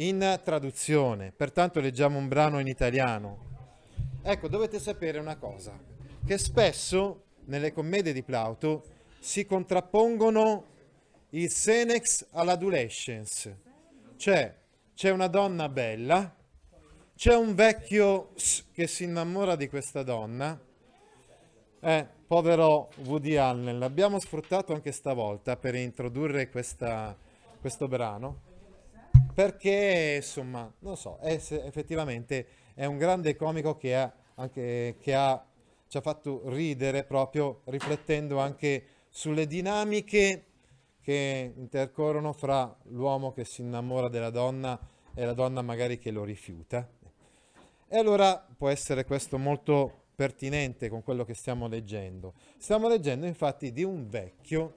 in traduzione, pertanto leggiamo un brano in italiano. Ecco, dovete sapere una cosa, che spesso nelle commedie di Plauto si contrappongono il senex all'adolescence, cioè c'è una donna bella, c'è un vecchio che si innamora di questa donna, eh, povero Woody Allen, l'abbiamo sfruttato anche stavolta per introdurre questa, questo brano, perché insomma, non so, è, effettivamente è un grande comico che, ha, anche, che ha, ci ha fatto ridere proprio riflettendo anche sulle dinamiche che intercorrono fra l'uomo che si innamora della donna e la donna magari che lo rifiuta. E allora può essere questo molto pertinente con quello che stiamo leggendo. Stiamo leggendo infatti di un vecchio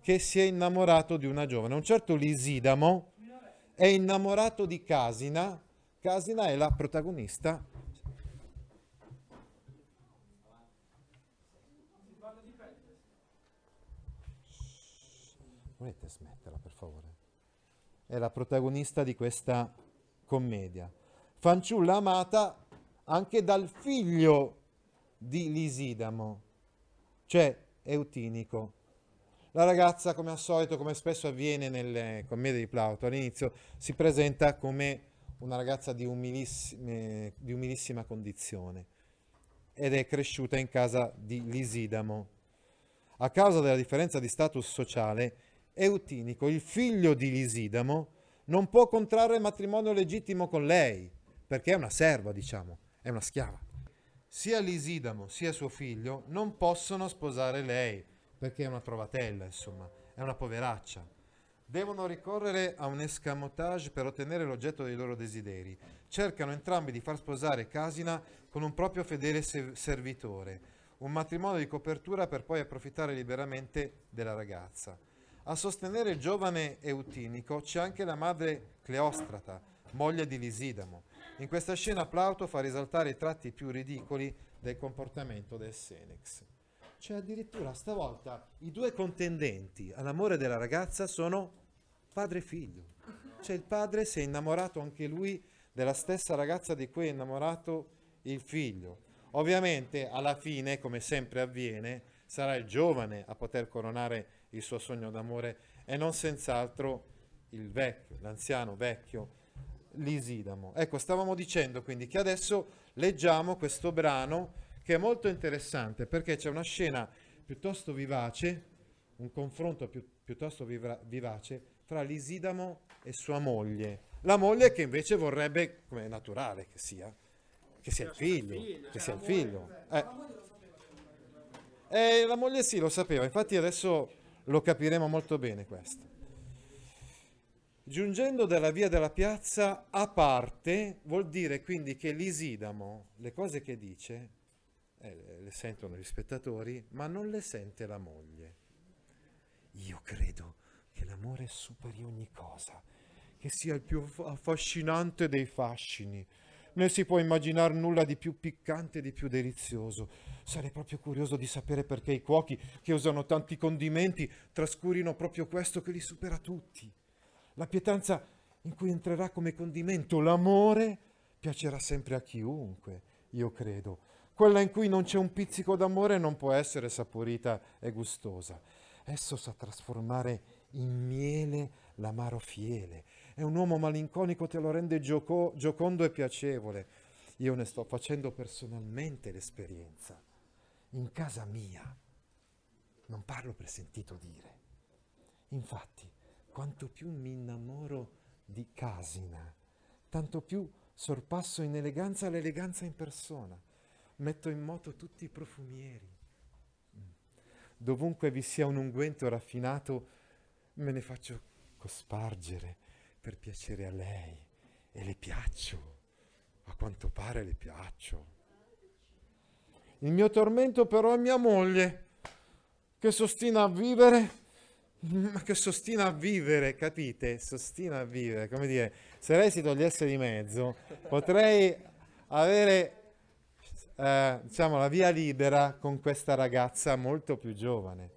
che si è innamorato di una giovane. Un certo Lisidamo è innamorato di Casina. Casina è la protagonista. Volete smetterla per favore? È la protagonista di questa commedia. Fanciulla amata anche dal figlio di Lisidamo, cioè Eutinico. La ragazza, come al solito, come spesso avviene nelle commedie di Plauto, all'inizio si presenta come una ragazza di, di umilissima condizione ed è cresciuta in casa di Lisidamo. A causa della differenza di status sociale, Eutinico, il figlio di Lisidamo, non può contrarre matrimonio legittimo con lei, perché è una serva, diciamo, è una schiava. Sia Lisidamo sia suo figlio non possono sposare lei, perché è una trovatella, insomma, è una poveraccia. Devono ricorrere a un escamotage per ottenere l'oggetto dei loro desideri. Cercano entrambi di far sposare Casina con un proprio fedele servitore, un matrimonio di copertura per poi approfittare liberamente della ragazza. A sostenere il giovane Eutinico c'è anche la madre Cleostrata, moglie di Lisidamo. In questa scena Plauto fa risaltare i tratti più ridicoli del comportamento del Senex. Cioè addirittura stavolta i due contendenti all'amore della ragazza sono padre e figlio. Cioè il padre si è innamorato anche lui della stessa ragazza di cui è innamorato il figlio. Ovviamente alla fine, come sempre avviene, sarà il giovane a poter coronare il suo sogno d'amore e non senz'altro il vecchio, l'anziano vecchio Lisidamo. Ecco, stavamo dicendo quindi che adesso leggiamo questo brano che è molto interessante perché c'è una scena piuttosto vivace, un confronto più, piuttosto vivra, vivace tra Lisidamo e sua moglie. La moglie che invece vorrebbe, come è naturale che sia, che sia il figlio, che sia il figlio. Eh. E la moglie sì, lo sapeva, infatti adesso lo capiremo molto bene questo. Giungendo dalla via della piazza a parte vuol dire quindi che Lisidamo, le cose che dice, eh, le sentono gli spettatori, ma non le sente la moglie. Io credo che l'amore superi ogni cosa, che sia il più affascinante dei fascini. Non si può immaginare nulla di più piccante e di più delizioso. Sarei proprio curioso di sapere perché i cuochi che usano tanti condimenti trascurino proprio questo che li supera tutti. La pietanza in cui entrerà come condimento l'amore piacerà sempre a chiunque, io credo. Quella in cui non c'è un pizzico d'amore non può essere saporita e gustosa. Esso sa trasformare in miele l'amaro fiele. E un uomo malinconico te lo rende gioco- giocondo e piacevole. Io ne sto facendo personalmente l'esperienza. In casa mia. Non parlo per sentito dire. Infatti, quanto più mi innamoro di Casina, tanto più sorpasso in eleganza l'eleganza in persona. Metto in moto tutti i profumieri. Dovunque vi sia un unguento raffinato, me ne faccio cospargere per piacere a lei. E le piaccio. A quanto pare le piaccio. Il mio tormento però è mia moglie, che sostina a vivere, ma che sostina a vivere, capite? Sostina a vivere, come dire, se lei si togliesse di mezzo, potrei avere eh, diciamo, la via libera con questa ragazza molto più giovane.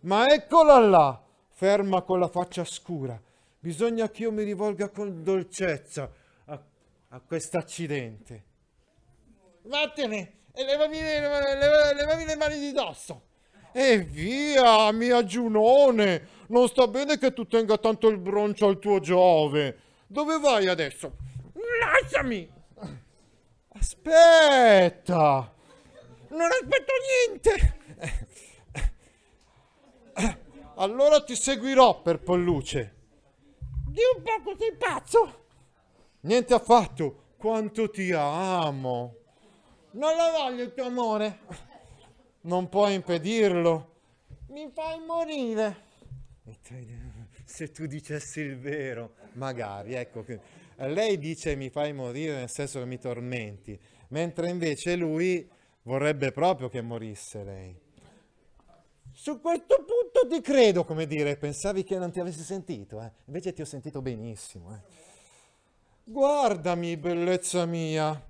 Ma eccola là, ferma con la faccia scura. Bisogna che io mi rivolga con dolcezza a, a quest'accidente. Vattene e levami, levami, levami le mani di dosso. E via, mia Giunone, non sta bene che tu tenga tanto il broncio al tuo Giove. Dove vai adesso? Lasciami! Aspetta! Non aspetto niente! Allora ti seguirò per Polluce. Di un poco sei pazzo! Niente affatto! Quanto ti amo! Non lo voglio il tuo amore! Non puoi impedirlo! Mi fai morire! Se tu dicessi il vero, magari, ecco che lei dice mi fai morire nel senso che mi tormenti, mentre invece lui vorrebbe proprio che morisse lei. Su questo punto ti credo, come dire, pensavi che non ti avessi sentito, eh? invece ti ho sentito benissimo. Eh? Guardami, bellezza mia.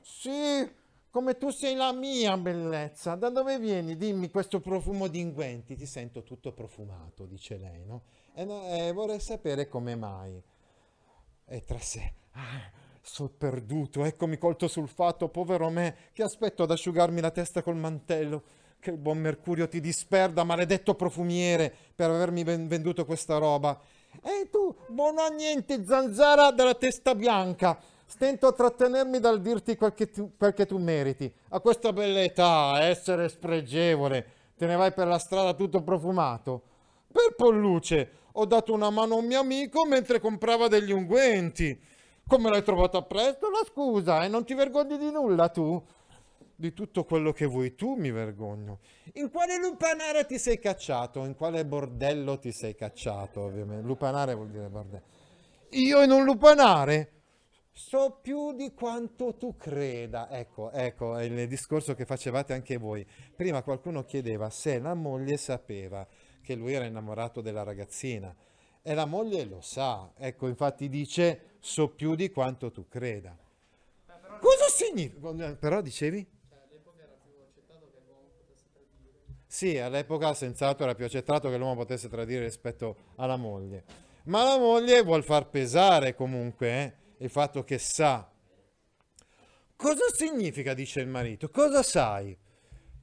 Sì, come tu sei la mia bellezza. Da dove vieni? Dimmi questo profumo di inguenti. Ti sento tutto profumato, dice lei, no? E, no, e vorrei sapere come mai e tra sé. Ah, sono perduto, eccomi colto sul fatto, povero me, che aspetto ad asciugarmi la testa col mantello. Che il buon Mercurio ti disperda, maledetto profumiere, per avermi venduto questa roba. E tu, buono a niente, zanzara della testa bianca, stento a trattenermi dal dirti quel che, tu, quel che tu meriti. A questa bella età, essere spregevole, te ne vai per la strada tutto profumato. Per Polluce, ho dato una mano a un mio amico mentre comprava degli unguenti. Come l'hai trovata presto la scusa? E non ti vergogni di nulla tu? Di tutto quello che vuoi tu mi vergogno. In quale lupanare ti sei cacciato? In quale bordello ti sei cacciato, ovviamente? Lupanare vuol dire bordello. Io in un lupanare? So più di quanto tu creda. Ecco, ecco, è il discorso che facevate anche voi. Prima qualcuno chiedeva se la moglie sapeva che lui era innamorato della ragazzina e la moglie lo sa. Ecco, infatti dice so più di quanto tu creda. Cosa significa? Però dicevi? Sì, all'epoca senz'altro era più accettato che l'uomo potesse tradire rispetto alla moglie. Ma la moglie vuol far pesare comunque eh, il fatto che sa. Cosa significa, dice il marito? Cosa sai?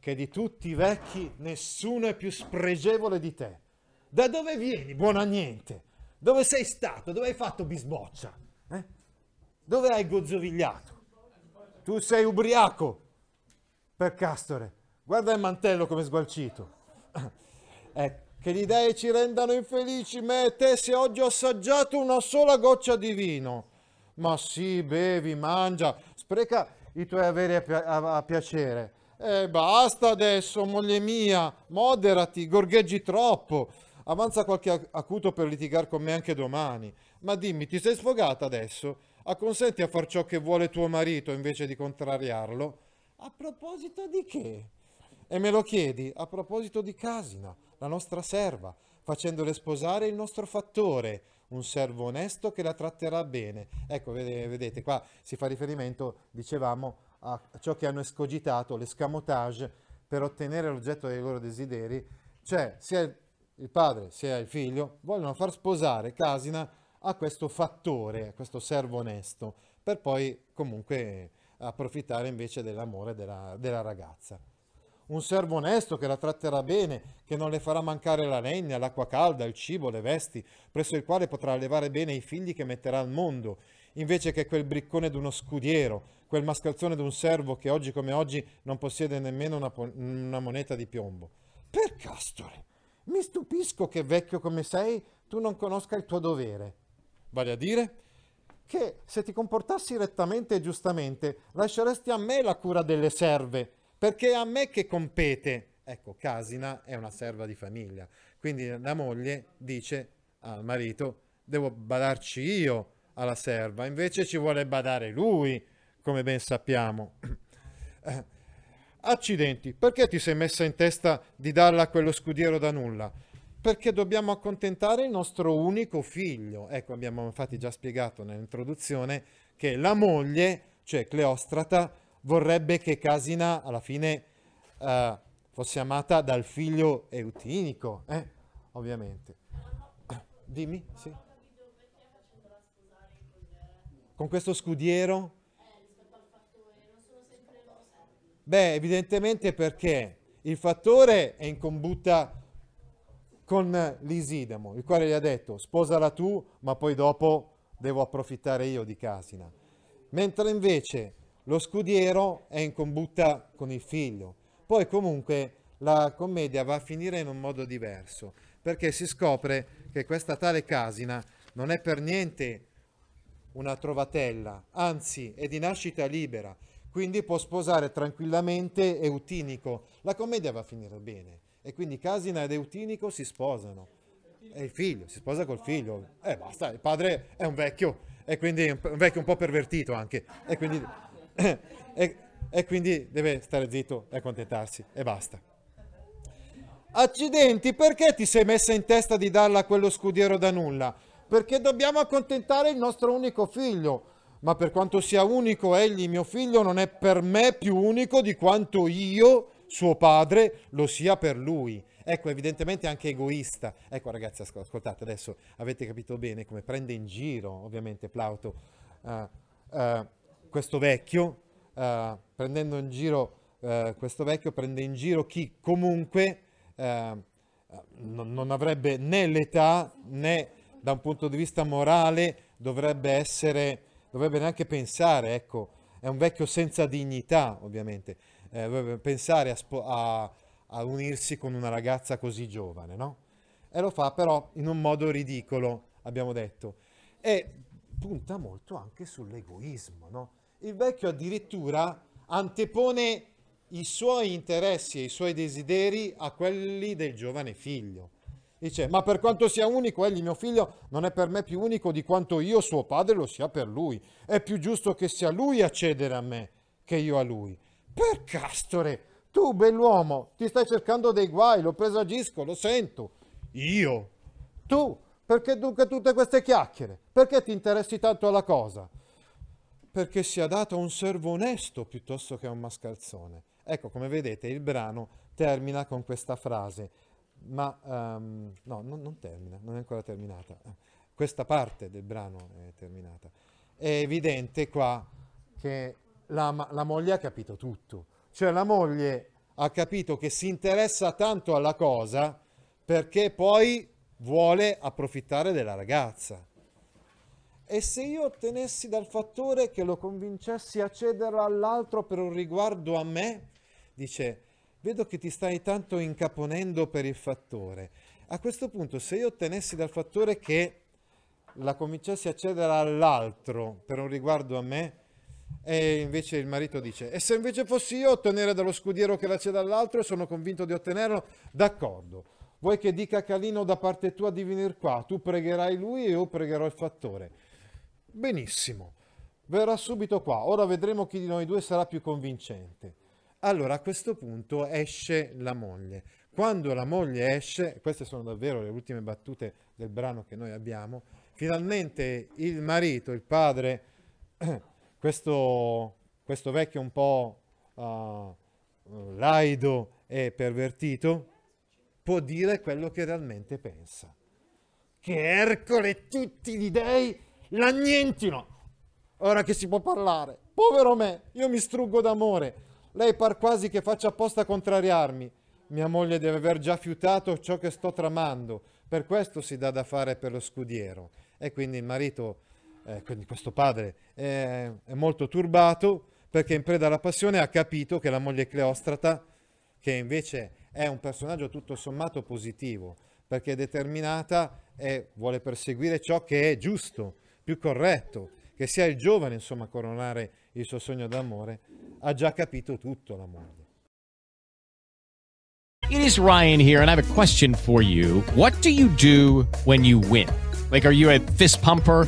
Che di tutti i vecchi nessuno è più spregevole di te. Da dove vieni, buona niente? Dove sei stato? Dove hai fatto bisboccia? Eh? Dove hai gozzovigliato? Tu sei ubriaco, per Castore. Guarda il mantello come sgualcito. Eh, che gli dei ci rendano infelici me e te se oggi ho assaggiato una sola goccia di vino. Ma sì, bevi, mangia, spreca i tuoi averi a, pi- a-, a piacere eh, basta adesso, moglie mia, moderati, gorgheggi troppo. Avanza qualche acuto per litigare con me anche domani. Ma dimmi, ti sei sfogata adesso? Acconsenti a far ciò che vuole tuo marito invece di contrariarlo? A proposito di che? E me lo chiedi a proposito di Casina, la nostra serva, facendole sposare il nostro fattore, un servo onesto che la tratterà bene. Ecco, vedete, qua si fa riferimento, dicevamo, a ciò che hanno escogitato, l'escamotage, per ottenere l'oggetto dei loro desideri, cioè sia il padre sia il figlio vogliono far sposare Casina a questo fattore, a questo servo onesto, per poi comunque approfittare invece dell'amore della, della ragazza. Un servo onesto che la tratterà bene, che non le farà mancare la legna, l'acqua calda, il cibo, le vesti, presso il quale potrà allevare bene i figli che metterà al mondo, invece che quel briccone d'uno scudiero, quel mascalzone d'un servo che oggi come oggi non possiede nemmeno una, una moneta di piombo. Per Castore, mi stupisco che vecchio come sei tu non conosca il tuo dovere. Vale a dire che se ti comportassi rettamente e giustamente lasceresti a me la cura delle serve, perché è a me che compete. Ecco, Casina è una serva di famiglia, quindi la moglie dice al marito, devo badarci io alla serva, invece ci vuole badare lui, come ben sappiamo. Accidenti, perché ti sei messa in testa di darla a quello scudiero da nulla? Perché dobbiamo accontentare il nostro unico figlio. Ecco, abbiamo infatti già spiegato nell'introduzione che la moglie, cioè Cleostrata, vorrebbe che Casina alla fine eh, fosse amata dal figlio eutinico, eh? ovviamente. Dimmi, sì. Con questo scudiero? Beh, evidentemente perché il fattore è in combutta con Lisidemo, il quale gli ha detto sposala tu, ma poi dopo devo approfittare io di Casina. Mentre invece lo scudiero è in combutta con il figlio. Poi comunque la commedia va a finire in un modo diverso, perché si scopre che questa tale Casina non è per niente una trovatella, anzi è di nascita libera, quindi può sposare tranquillamente Eutinico. La commedia va a finire bene e quindi Casina ed Eutinico si sposano. E il figlio, si sposa col figlio. E eh, basta, il padre è un vecchio e quindi un vecchio un po' pervertito anche e quindi, e, e quindi deve stare zitto e accontentarsi e basta. Accidenti, perché ti sei messa in testa di darla a quello scudiero da nulla? Perché dobbiamo accontentare il nostro unico figlio. Ma per quanto sia unico egli, mio figlio, non è per me più unico di quanto io, suo padre, lo sia per lui. Ecco, evidentemente anche egoista. Ecco ragazzi, ascoltate, adesso avete capito bene come prende in giro, ovviamente, Plauto, uh, uh, questo vecchio, uh, prendendo in giro questo vecchio, prende in giro chi comunque non, non avrebbe né l'età né da un punto di vista morale dovrebbe essere, dovrebbe neanche pensare, ecco, è un vecchio senza dignità ovviamente, eh, dovrebbe pensare a, a, a, unirsi con una ragazza così giovane, no? E lo fa però in un modo ridicolo, abbiamo detto, e punta molto anche sull'egoismo, no? Il vecchio addirittura antepone i suoi interessi e i suoi desideri a quelli del giovane figlio. Dice, ma per quanto sia unico, egli mio figlio non è per me più unico di quanto io, suo padre, lo sia per lui. È più giusto che sia lui a cedere a me che io a lui. Per castore, tu bell'uomo, ti stai cercando dei guai, lo presagisco, lo sento. Io? Tu? Perché dunque tutte queste chiacchiere? Perché ti interessi tanto alla cosa? Perché sia dato a un servo onesto piuttosto che a un mascalzone. Ecco, come vedete, il brano termina con questa frase, ma um, no, non, non, termina, non è ancora terminata. Questa parte del brano è terminata. È evidente qua che la, la moglie ha capito tutto, cioè la moglie ha capito che si interessa tanto alla cosa perché poi vuole approfittare della ragazza. E se io ottenessi dal fattore che lo convincessi a cedere all'altro per un riguardo a me, dice, vedo che ti stai tanto incaponendo per il fattore. A questo punto, se io ottenessi dal fattore che la cominciassi a cedere all'altro per un riguardo a me, e invece il marito dice, e se invece fossi io a ottenere dallo scudiero che la cede all'altro e sono convinto di ottenerlo, d'accordo. Vuoi che dica Calino da parte tua di venire qua? Tu pregherai lui e io pregherò il fattore. Benissimo, verrà subito qua. Ora vedremo chi di noi due sarà più convincente. Allora a questo punto esce la moglie. Quando la moglie esce, queste sono davvero le ultime battute del brano che noi abbiamo, finalmente il marito, il padre, questo, questo vecchio un po' uh, laido e pervertito, può dire quello che realmente pensa. Che Ercole e tutti gli dei l'annientino. Ora che si può parlare. Povero me, io mi struggo d'amore lei par quasi che faccia apposta a contrariarmi. Mia moglie deve aver già fiutato ciò che sto tramando. Per questo si dà da fare per lo scudiero. E quindi il marito, eh, quindi questo padre, è, è molto turbato perché in preda alla passione ha capito che la moglie Cleostrata, che invece è un personaggio tutto sommato positivo, perché è determinata e vuole perseguire ciò che è giusto, più corretto, che sia il giovane, insomma, a coronare il suo sogno d'amore, ha già capito tutto la moglie. It is Ryan here, and I have a question for you. What do you do when you win? Like, are you a fist pumper?